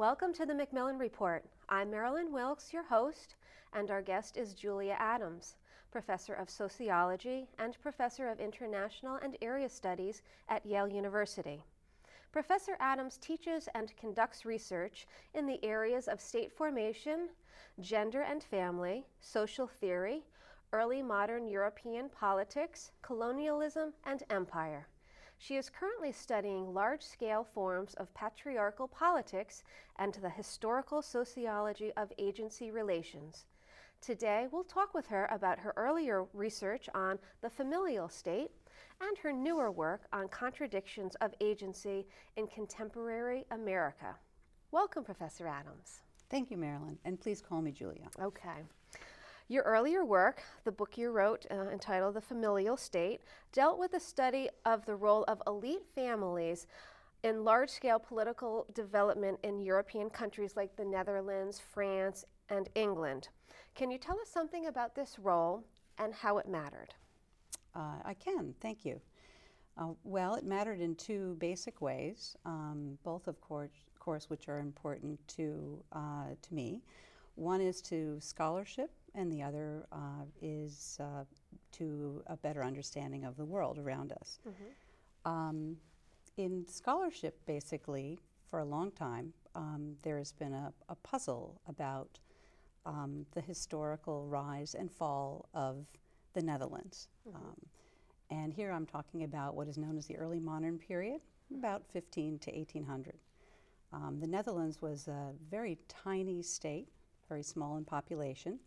Welcome to the Macmillan Report. I'm Marilyn Wilkes, your host, and our guest is Julia Adams, Professor of Sociology and Professor of International and Area Studies at Yale University. Professor Adams teaches and conducts research in the areas of state formation, gender and family, social theory, early modern European politics, colonialism, and empire. She is currently studying large scale forms of patriarchal politics and the historical sociology of agency relations. Today, we'll talk with her about her earlier research on the familial state and her newer work on contradictions of agency in contemporary America. Welcome, Professor Adams. Thank you, Marilyn, and please call me Julia. Okay. Your earlier work, the book you wrote uh, entitled The Familial State, dealt with the study of the role of elite families in large scale political development in European countries like the Netherlands, France, and England. Can you tell us something about this role and how it mattered? Uh, I can, thank you. Uh, well, it mattered in two basic ways, um, both of course, course, which are important to, uh, to me. One is to scholarship, and the other uh, is uh, to a better understanding of the world around us. Mm-hmm. Um, in scholarship, basically, for a long time, um, there has been a, a puzzle about um, the historical rise and fall of the Netherlands. Mm-hmm. Um, and here I'm talking about what is known as the early modern period, about 15 to 1800. Um, the Netherlands was a very tiny state, very small in population,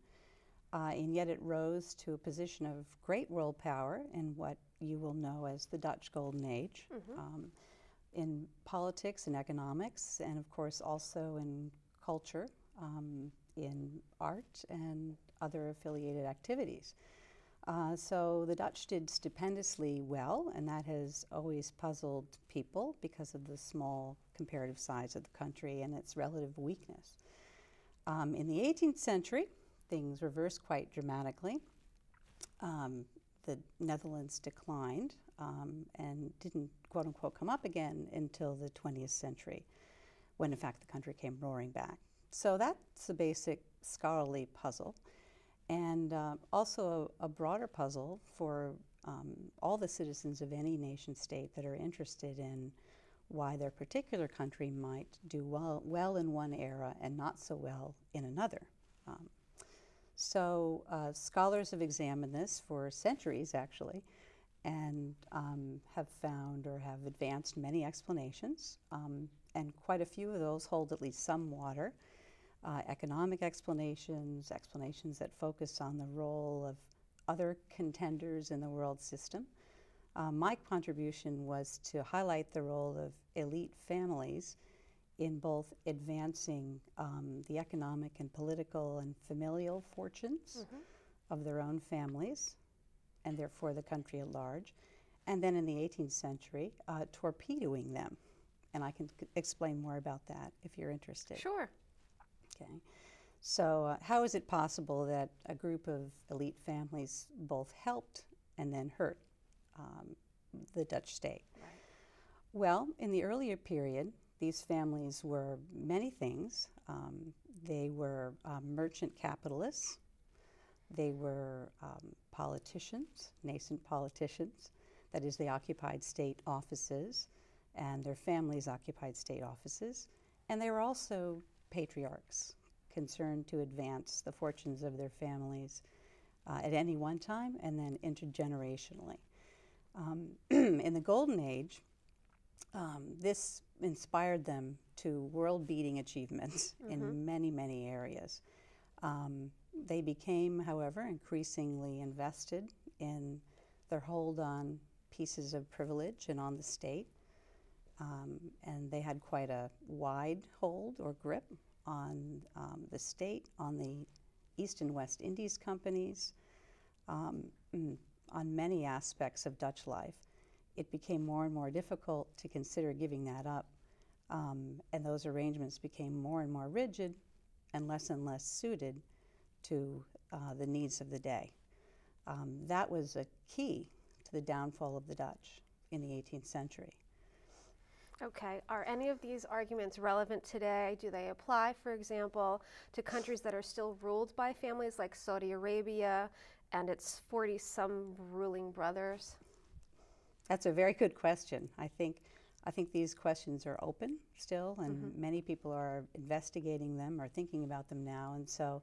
uh, and yet it rose to a position of great world power in what you will know as the Dutch Golden Age. Mm-hmm. Um, in politics and economics, and of course also in culture, um, in art, and other affiliated activities. Uh, so the Dutch did stupendously well, and that has always puzzled people because of the small comparative size of the country and its relative weakness. Um, in the 18th century, things reversed quite dramatically. Um, the Netherlands declined um, and didn't, quote unquote, come up again until the 20th century, when in fact the country came roaring back. So that's the basic scholarly puzzle. And uh, also a, a, broader puzzle for um, all the citizens of any nation state that are interested in why their particular country might do well, well in one era and not so well in another. Um, so, uh, scholars have examined this for centuries actually and um, have found or have advanced many explanations, um, and quite a few of those hold at least some water uh, economic explanations, explanations that focus on the role of other contenders in the world system. Uh, my contribution was to highlight the role of elite families in both advancing um, the economic and political and familial fortunes mm-hmm. of their own families and therefore the country at large, and then in the 18th century, uh, torpedoing them. And I can c- explain more about that if you're interested. Sure. Okay. So, uh, how is it possible that a group of elite families both helped and then hurt um, the Dutch state? Right. Well, in the earlier period, these families were many things. Um, they were um, merchant capitalists, they were um, politicians, nascent politicians, that is, they occupied state offices, and their families occupied state offices, and they were also patriarchs concerned to advance the fortunes of their families uh, at any one time and then intergenerationally. Um, in the Golden Age, um, this inspired them to world beating achievements mm-hmm. in many, many areas. Um, they became, however, increasingly invested in their hold on pieces of privilege and on the state. Um, and they had quite a wide hold or grip on um, the state, on the East and West Indies companies, um, mm, on many aspects of Dutch life. It became more and more difficult to consider giving that up, um, and those arrangements became more and more rigid and less and less suited to uh, the needs of the day. Um, that was a key to the downfall of the Dutch in the 18th century. Okay, are any of these arguments relevant today? Do they apply, for example, to countries that are still ruled by families like Saudi Arabia and its 40 some ruling brothers? That's a very good question. I think, I think these questions are open still, and Mhm. many people are investigating them or thinking about them now, and so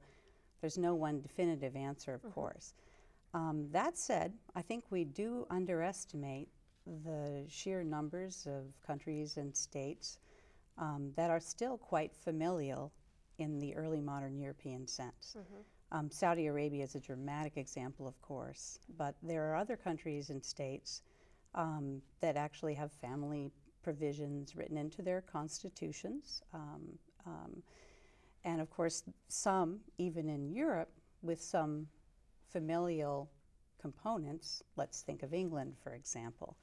there's no one definitive answer, of Mhm. course. Um, that said, I think we do underestimate the sheer numbers of countries and states um, that are still quite familial in the early modern European sense. Mhm. Um, Saudi Arabia is a dramatic example, of course, but there are other countries and states um, that actually have family provisions written into their constitutions. Um, um, and of course, some, even in Europe, with some familial components. Let's think of England, for example,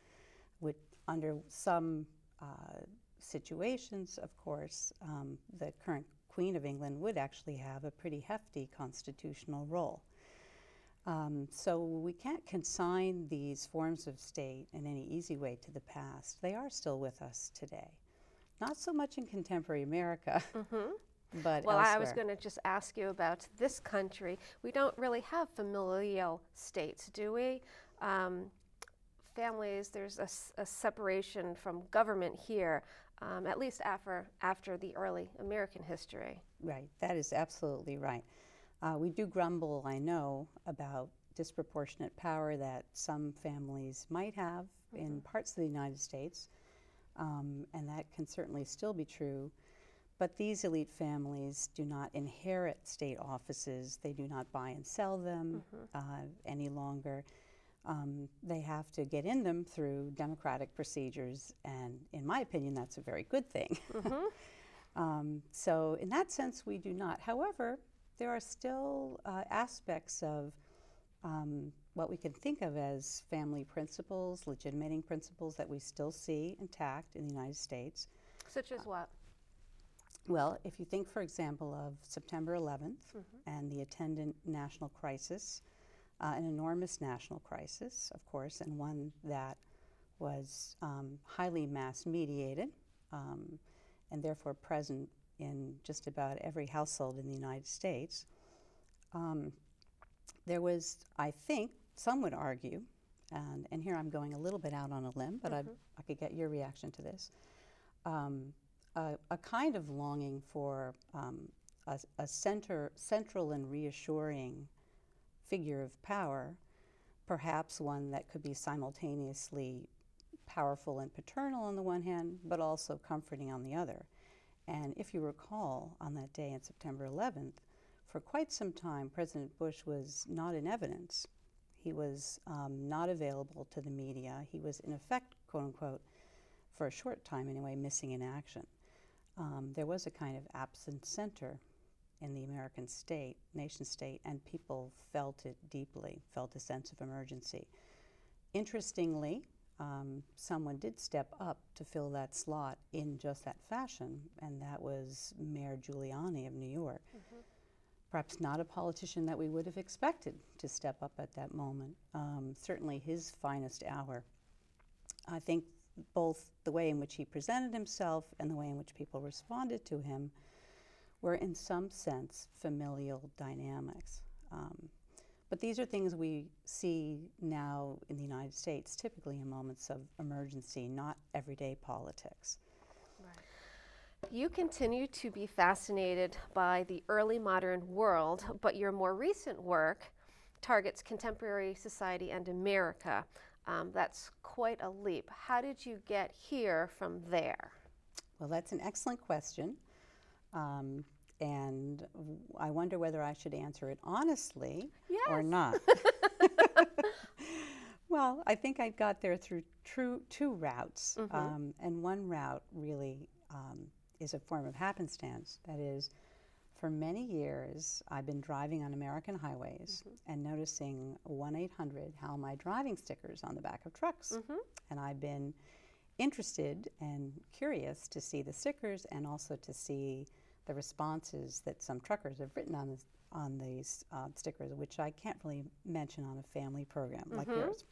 which, under some uh, situations, of course, um, the current Queen of England would actually have a pretty hefty constitutional role. Um, so we can't consign these forms of state in any easy way to the past. They are still with us today. Not so much in contemporary America, Mhm. but Well, I was going to just ask you about this country. We don't really have familial states, do we? Um, families, there's a separation from government here, um, at least after, after the early American history. Right, that is absolutely right. Uh, we do grumble, I know, about disproportionate power that some families might have in parts of the United States, um, and that can certainly still be true. But these elite families do not inherit state offices, they do not buy and sell them uh, any longer. Um, they have to get in them through democratic procedures, and in my opinion, that's a very good thing. Mhm. Um, so, in that sense, we do not. However, there are still uh, aspects of um, what we can think of as family principles, legitimating principles that we still see intact in the United States. Such as what? Well, if you think, for example, of September 11th Mhm. and the attendant national crisis, uh, an enormous national crisis, of course, and one that was um, highly mass mediated um, and therefore present in just about every household in the United States. Um, there was, I think, some would argue, and, and here I'm going a little bit out on a limb, but I, Mhm. I could get your reaction to this. Um, a, a kind of longing for um, a, a center, central and reassuring figure of power, perhaps one that could be simultaneously powerful and paternal on the one hand, but also comforting on the other. And if you recall, on that day on September 11th, for quite some time, President Bush was not in evidence. He was um, not available to the media. He was, in effect, quote unquote, for a short time anyway, missing in action. Um, there was a kind of absent center in the American state, nation state, and people felt it deeply, felt a sense of emergency. Interestingly, um, someone did step up to fill that slot in just that fashion, and that was Mayor Giuliani of New York. Mhm. Perhaps not a politician that we would have expected to step up at that moment. Um, certainly his finest hour. I think both the way in which he presented himself and the way in which people responded to him were, in some sense, familial dynamics. Um, but these are things we see now in the United States, typically in moments of emergency, not everyday politics. Right. You continue to be fascinated by the early modern world, but your more recent work targets contemporary society and America. Um, that's quite a leap. How did you get here from there? Well, that's an excellent question. Um, and I wonder whether I should answer it honestly or not. well, I think I got there through true, two routes. Mhm. Um, and one route really um, is a form of happenstance. That is, for many years, I've been driving on American highways and noticing 1 800 How My Driving stickers on the back of trucks. Mhm. And I've been interested and curious to see the stickers and also to see the responses that some truckers have written on, this, on these uh, stickers, which I can't really mention on a family program like Mhm. yours.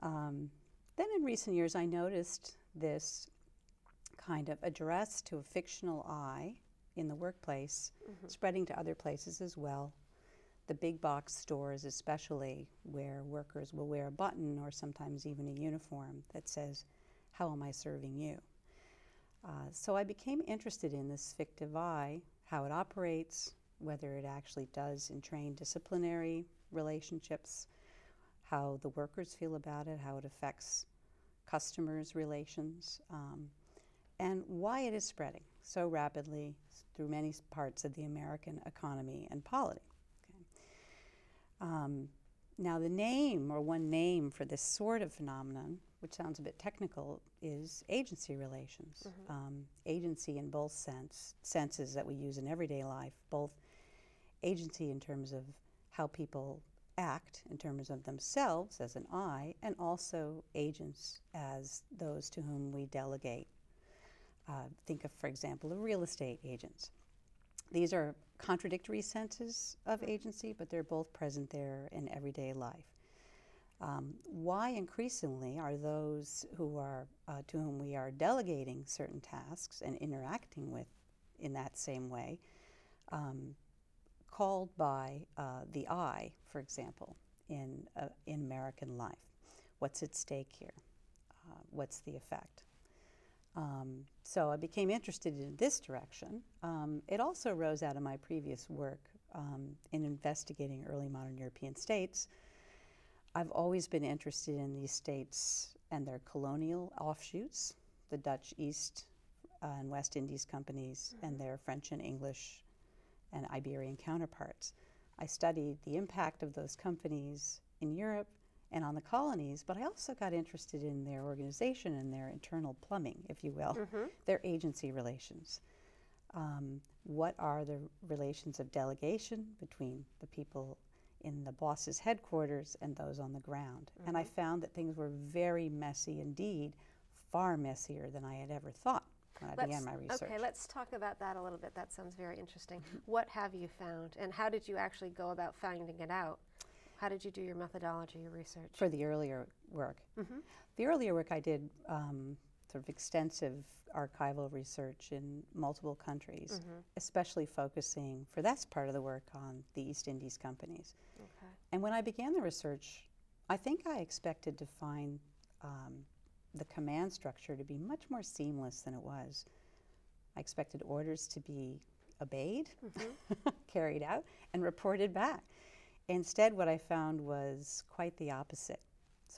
Um, then in recent years, I noticed this kind of address to a fictional I in the workplace, Mhm. spreading to other places as well. The big box stores, especially, where workers will wear a button or sometimes even a uniform that says, How am I serving you? Uh, so I became interested in this fictive I, how it operates, whether it actually does entrain disciplinary relationships, how the workers feel about it, how it affects customers' relations, um, and why it is spreading so rapidly through many parts of the American economy and polity. Okay. Um, now, the name, or one name for this sort of phenomenon, which sounds a bit technical, is agency relations. Um, agency in both sense, senses that we use in everyday life, both agency in terms of how people act in terms of themselves as an I, and also agents as those to whom we delegate. Uh, think of, for example, of real estate agents. These are contradictory senses of agency, but they're both present there in everyday life. Um, why increasingly are those who are uh, to whom we are delegating certain tasks and interacting with in that same way um, called by uh, the I, for example, in uh, in American life? What's at stake here? Uh, what's the effect? Um, so I became interested in this direction. Um, it also rose out of my previous work um, in investigating early modern European states. I've always been interested in these states and their colonial offshoots, the Dutch East uh, and West Indies companies, and their French and English and Iberian counterparts. I studied the impact of those companies in Europe and on the colonies, but I also got interested in their organization and their internal plumbing, if you will, their agency relations. Um, what are the relations of delegation between the people in the boss's headquarters and those on the ground? And I mm-hmm. found that things were very messy indeed, far messier than I had ever thought when I began my research. Okay, let's talk about that a little bit. That sounds very interesting. Mm-hmm. what have you found, and how did you actually go about finding it out? How did you do your methodology, your research? for the earlier work. Mm-hmm. The earlier work I did um, sort of extensive archival research in multiple countries, especially focusing for that part of the work on the East Indies companies. okay. And when I began the research, I think I expected to find um, the command structure to be much more seamless than it was. I expected orders to be obeyed, carried out, and reported back. Instead, what I found was quite the opposite.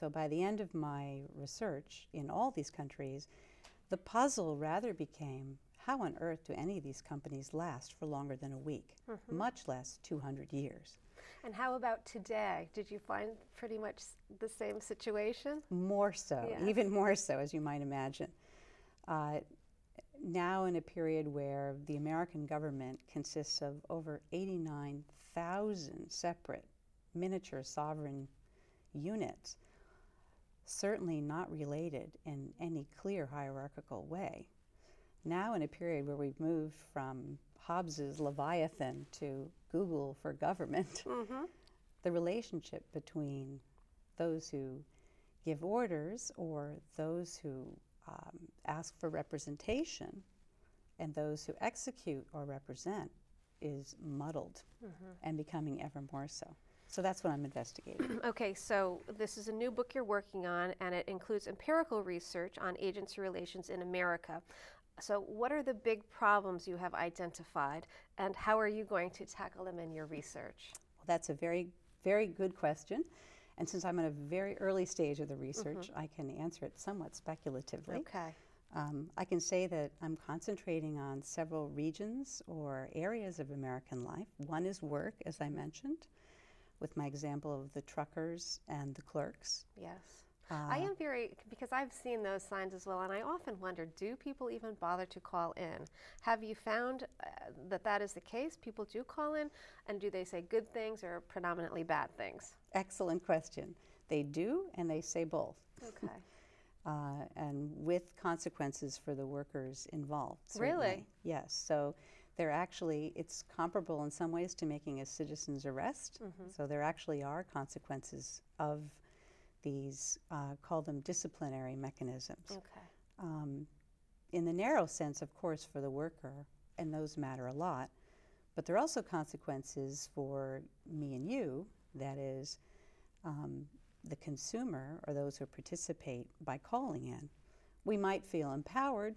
So, by the end of my research in all these countries, the puzzle rather became how on earth do any of these companies last for longer than a week, much less 200 years? And how about today? Did you find pretty much the same situation? More so, Yes. even more so, as you might imagine. Uh, now, in a period where the American government consists of over 89,000 separate miniature sovereign units, certainly not related in any clear hierarchical way. Now, in a period where we've moved from Hobbes's Leviathan to Google for government, Mm-hmm. the relationship between those who give orders or those who um, ask for representation and those who execute or represent is muddled and becoming ever more so. So that's what I'm investigating. Okay, so this is a new book you're working on, and it includes empirical research on agency relations in America. So, what are the big problems you have identified, and how are you going to tackle them in your research? Well, that's a very, very good question. And since I'm at a very early stage of the research, I can answer it somewhat speculatively. Okay. Um, I can say that I'm concentrating on several regions or areas of American life. One is work, as I mentioned, with my example of the truckers and the clerks. Yes. I am very, because I've seen those signs as well, and I often wonder do people even bother to call in? Have you found uh, that that is the case? People do call in, and do they say good things or predominantly bad things? Excellent question. They do, and they say both, Okay. uh, and with consequences for the workers involved. Really? Yes. So they're actually, it's comparable in some ways to making a citizen's arrest. So there actually are consequences of these, uh, call them disciplinary mechanisms. Okay. Um, in the narrow sense, of course, for the worker, and those matter a lot. But there are also consequences for me and you, that is, um, the consumer or those who participate by calling in. We might feel empowered,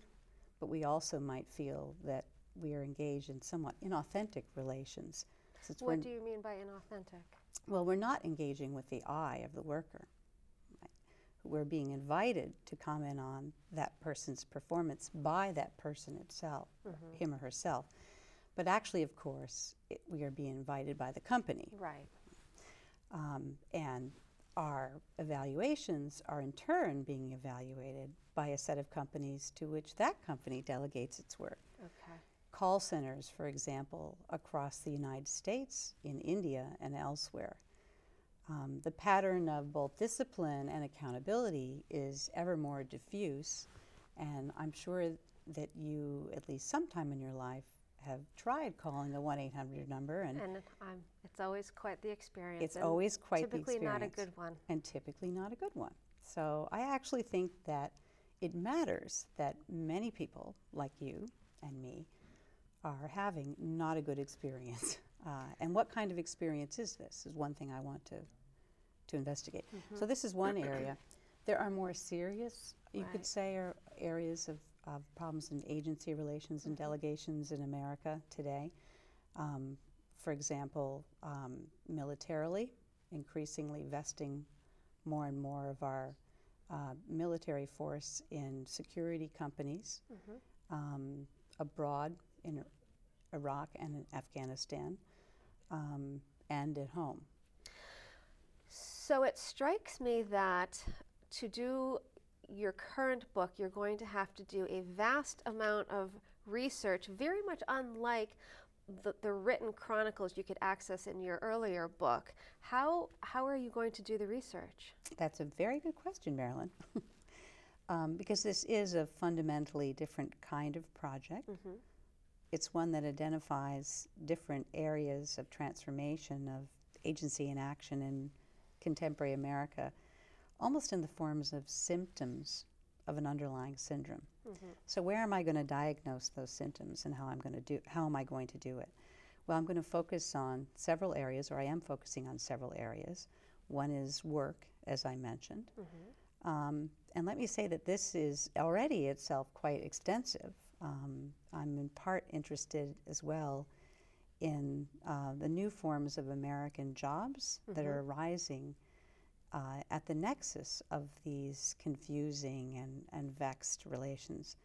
but we also might feel that we are engaged in somewhat inauthentic relations. Since what do you mean by inauthentic? Well, we're not engaging with the I of the worker. We're being invited to comment on that person's performance by that person itself, mm-hmm. him or herself. But actually, of course, it, we are being invited by the company. Right. Um, and our evaluations are in turn being evaluated by a set of companies to which that company delegates its work. Okay. Call centers, for example, across the United States, in India, and elsewhere. Um, the pattern of both discipline and accountability is ever more diffuse, and I'm sure that you, at least sometime in your life, have tried calling the 1 800 number. And, and it's always quite the experience. It's always quite the experience. Typically not a good one. And typically not a good one. So I actually think that it matters that many people like you and me are having not a good experience. Uh, and what kind of experience is this? Is one thing I want to to investigate. Mm-hmm. So this is one area. There are more serious, you right. could say, are areas of of problems in agency relations and delegations in America today. Um, for example, um, militarily, increasingly vesting more and more of our uh, military force in security companies mm-hmm. um, abroad in Iraq and in Afghanistan um, and at home. So it strikes me that to do your current book, you're going to have to do a vast amount of research, very much unlike the, the written chronicles you could access in your earlier book. How, how are you going to do the research? That's a very good question, Marilyn. um, because this is a fundamentally different kind of project. Mm-hmm. It's one that identifies different areas of transformation of agency and action in contemporary America almost in the forms of symptoms of an underlying syndrome. Mm-hmm. So where am I going to diagnose those symptoms and how I'm going to do how am I going to do it? Well, I'm going to focus on several areas, or I am focusing on several areas. One is work, as I mentioned. Mm-hmm. Um, and let me say that this is already itself quite extensive. Um, I'm in part interested as well in uh, the new forms of American jobs mm-hmm. that are arising uh, at the nexus of these confusing and, and vexed relations.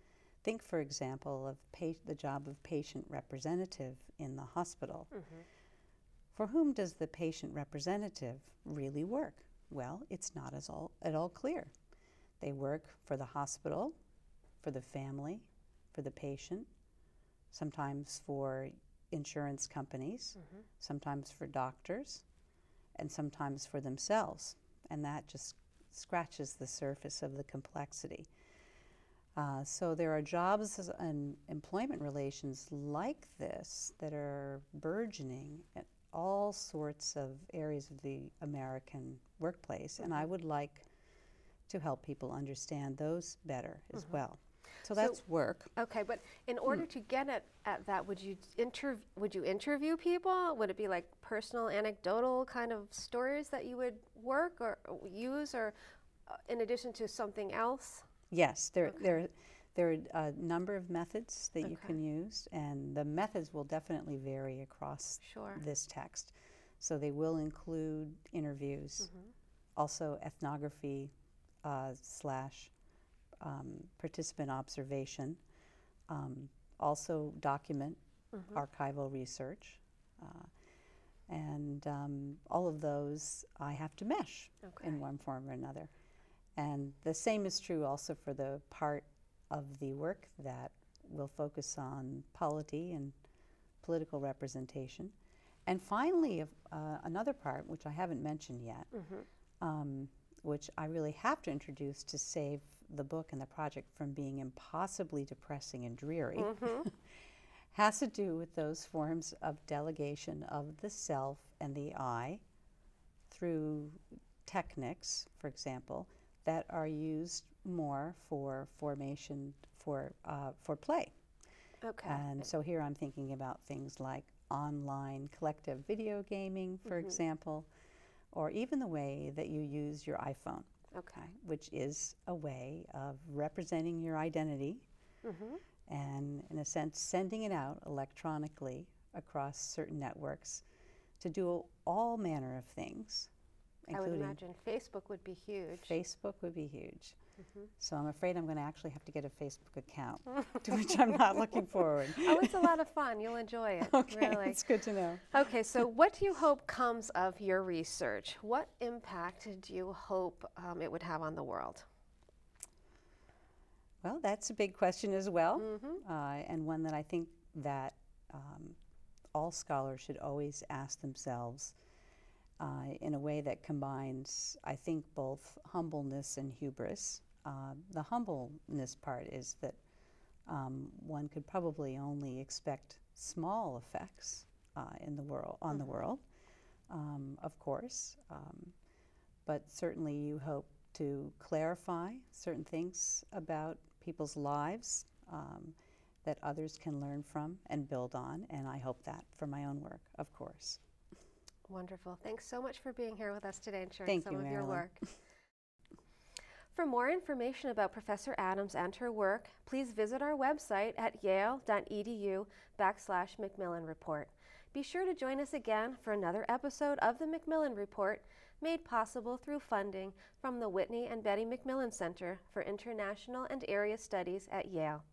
Think, for example, of pa- the job of patient representative in the hospital. Mm-hmm. For whom does the patient representative really work? Well, it's not as all, at all clear. They work for the hospital, for the family, for the patient, sometimes for insurance companies, mm-hmm. sometimes for doctors, and sometimes for themselves and that just scratches the surface of the complexity. Uh, so there are jobs and employment relations like this that are burgeoning at all sorts of areas of the American workplace, and I mm-hmm. would like to help people understand those better as mm-hmm. well. So that's so, work. Okay, but in hmm. order mm. to get at, at that, would you interv- would you interview people? Would it be like personal, anecdotal kind of stories that you would work or use, or uh, in addition to something else? Yes, there okay. there there are a number of methods that okay. you can use, and the methods will definitely vary across sure. this text. So they will include interviews, mm-hmm. also ethnography uh, slash um, participant observation, um, also document mm-hmm. archival research. Uh, and um, all of those I have to mesh okay. in one form or another. And the same is true also for the part of the work that will focus on polity and political representation. And finally, uh, another part, which I haven't mentioned yet, mm-hmm. um, which I really have to introduce to save the book and the project from being impossibly depressing and dreary mm-hmm. has to do with those forms of delegation of the self and the I through techniques, for example, that are used more for formation for uh, for play. Okay. And so here I'm thinking about things like online collective video gaming, for Mhm. example, or even the way that you use your iPhone, okay. which is a way of representing your identity Mm-hmm. and, in a sense, sending it out electronically across certain networks to do all manner of things, I would imagine Facebook would be huge. Facebook would be huge. Mhm. So I'm afraid I'm going to actually have to get a Facebook account, to which I'm not looking forward. oh, it's a lot of fun. You'll enjoy it. Okay, Really. it's good to know. Okay, so what do you hope comes of your research? What impact do you hope um, it would have on the world? Well, that's a big question as well, Mm-hmm. uh, and one that I think that um, all scholars should always ask themselves uh, in a way that combines, I think, both humbleness and hubris. Uh, the humbleness part is that um, one could probably only expect small effects uh, in the world on the Mhm. world, um, of course, um, but certainly you hope to clarify certain things about people's lives um, that others can learn from and build on, and I hope that for my own work, of course. Wonderful. Thanks so much for being here with us today and sharing Thank some you, of your Marilyn. work. For more information about Professor Adams and her work, please visit our website at yale.edu backslash Macmillan Report. Be sure to join us again for another episode of the Macmillan Report, made possible through funding from the Whitney and Betty Macmillan Center for International and Area Studies at Yale.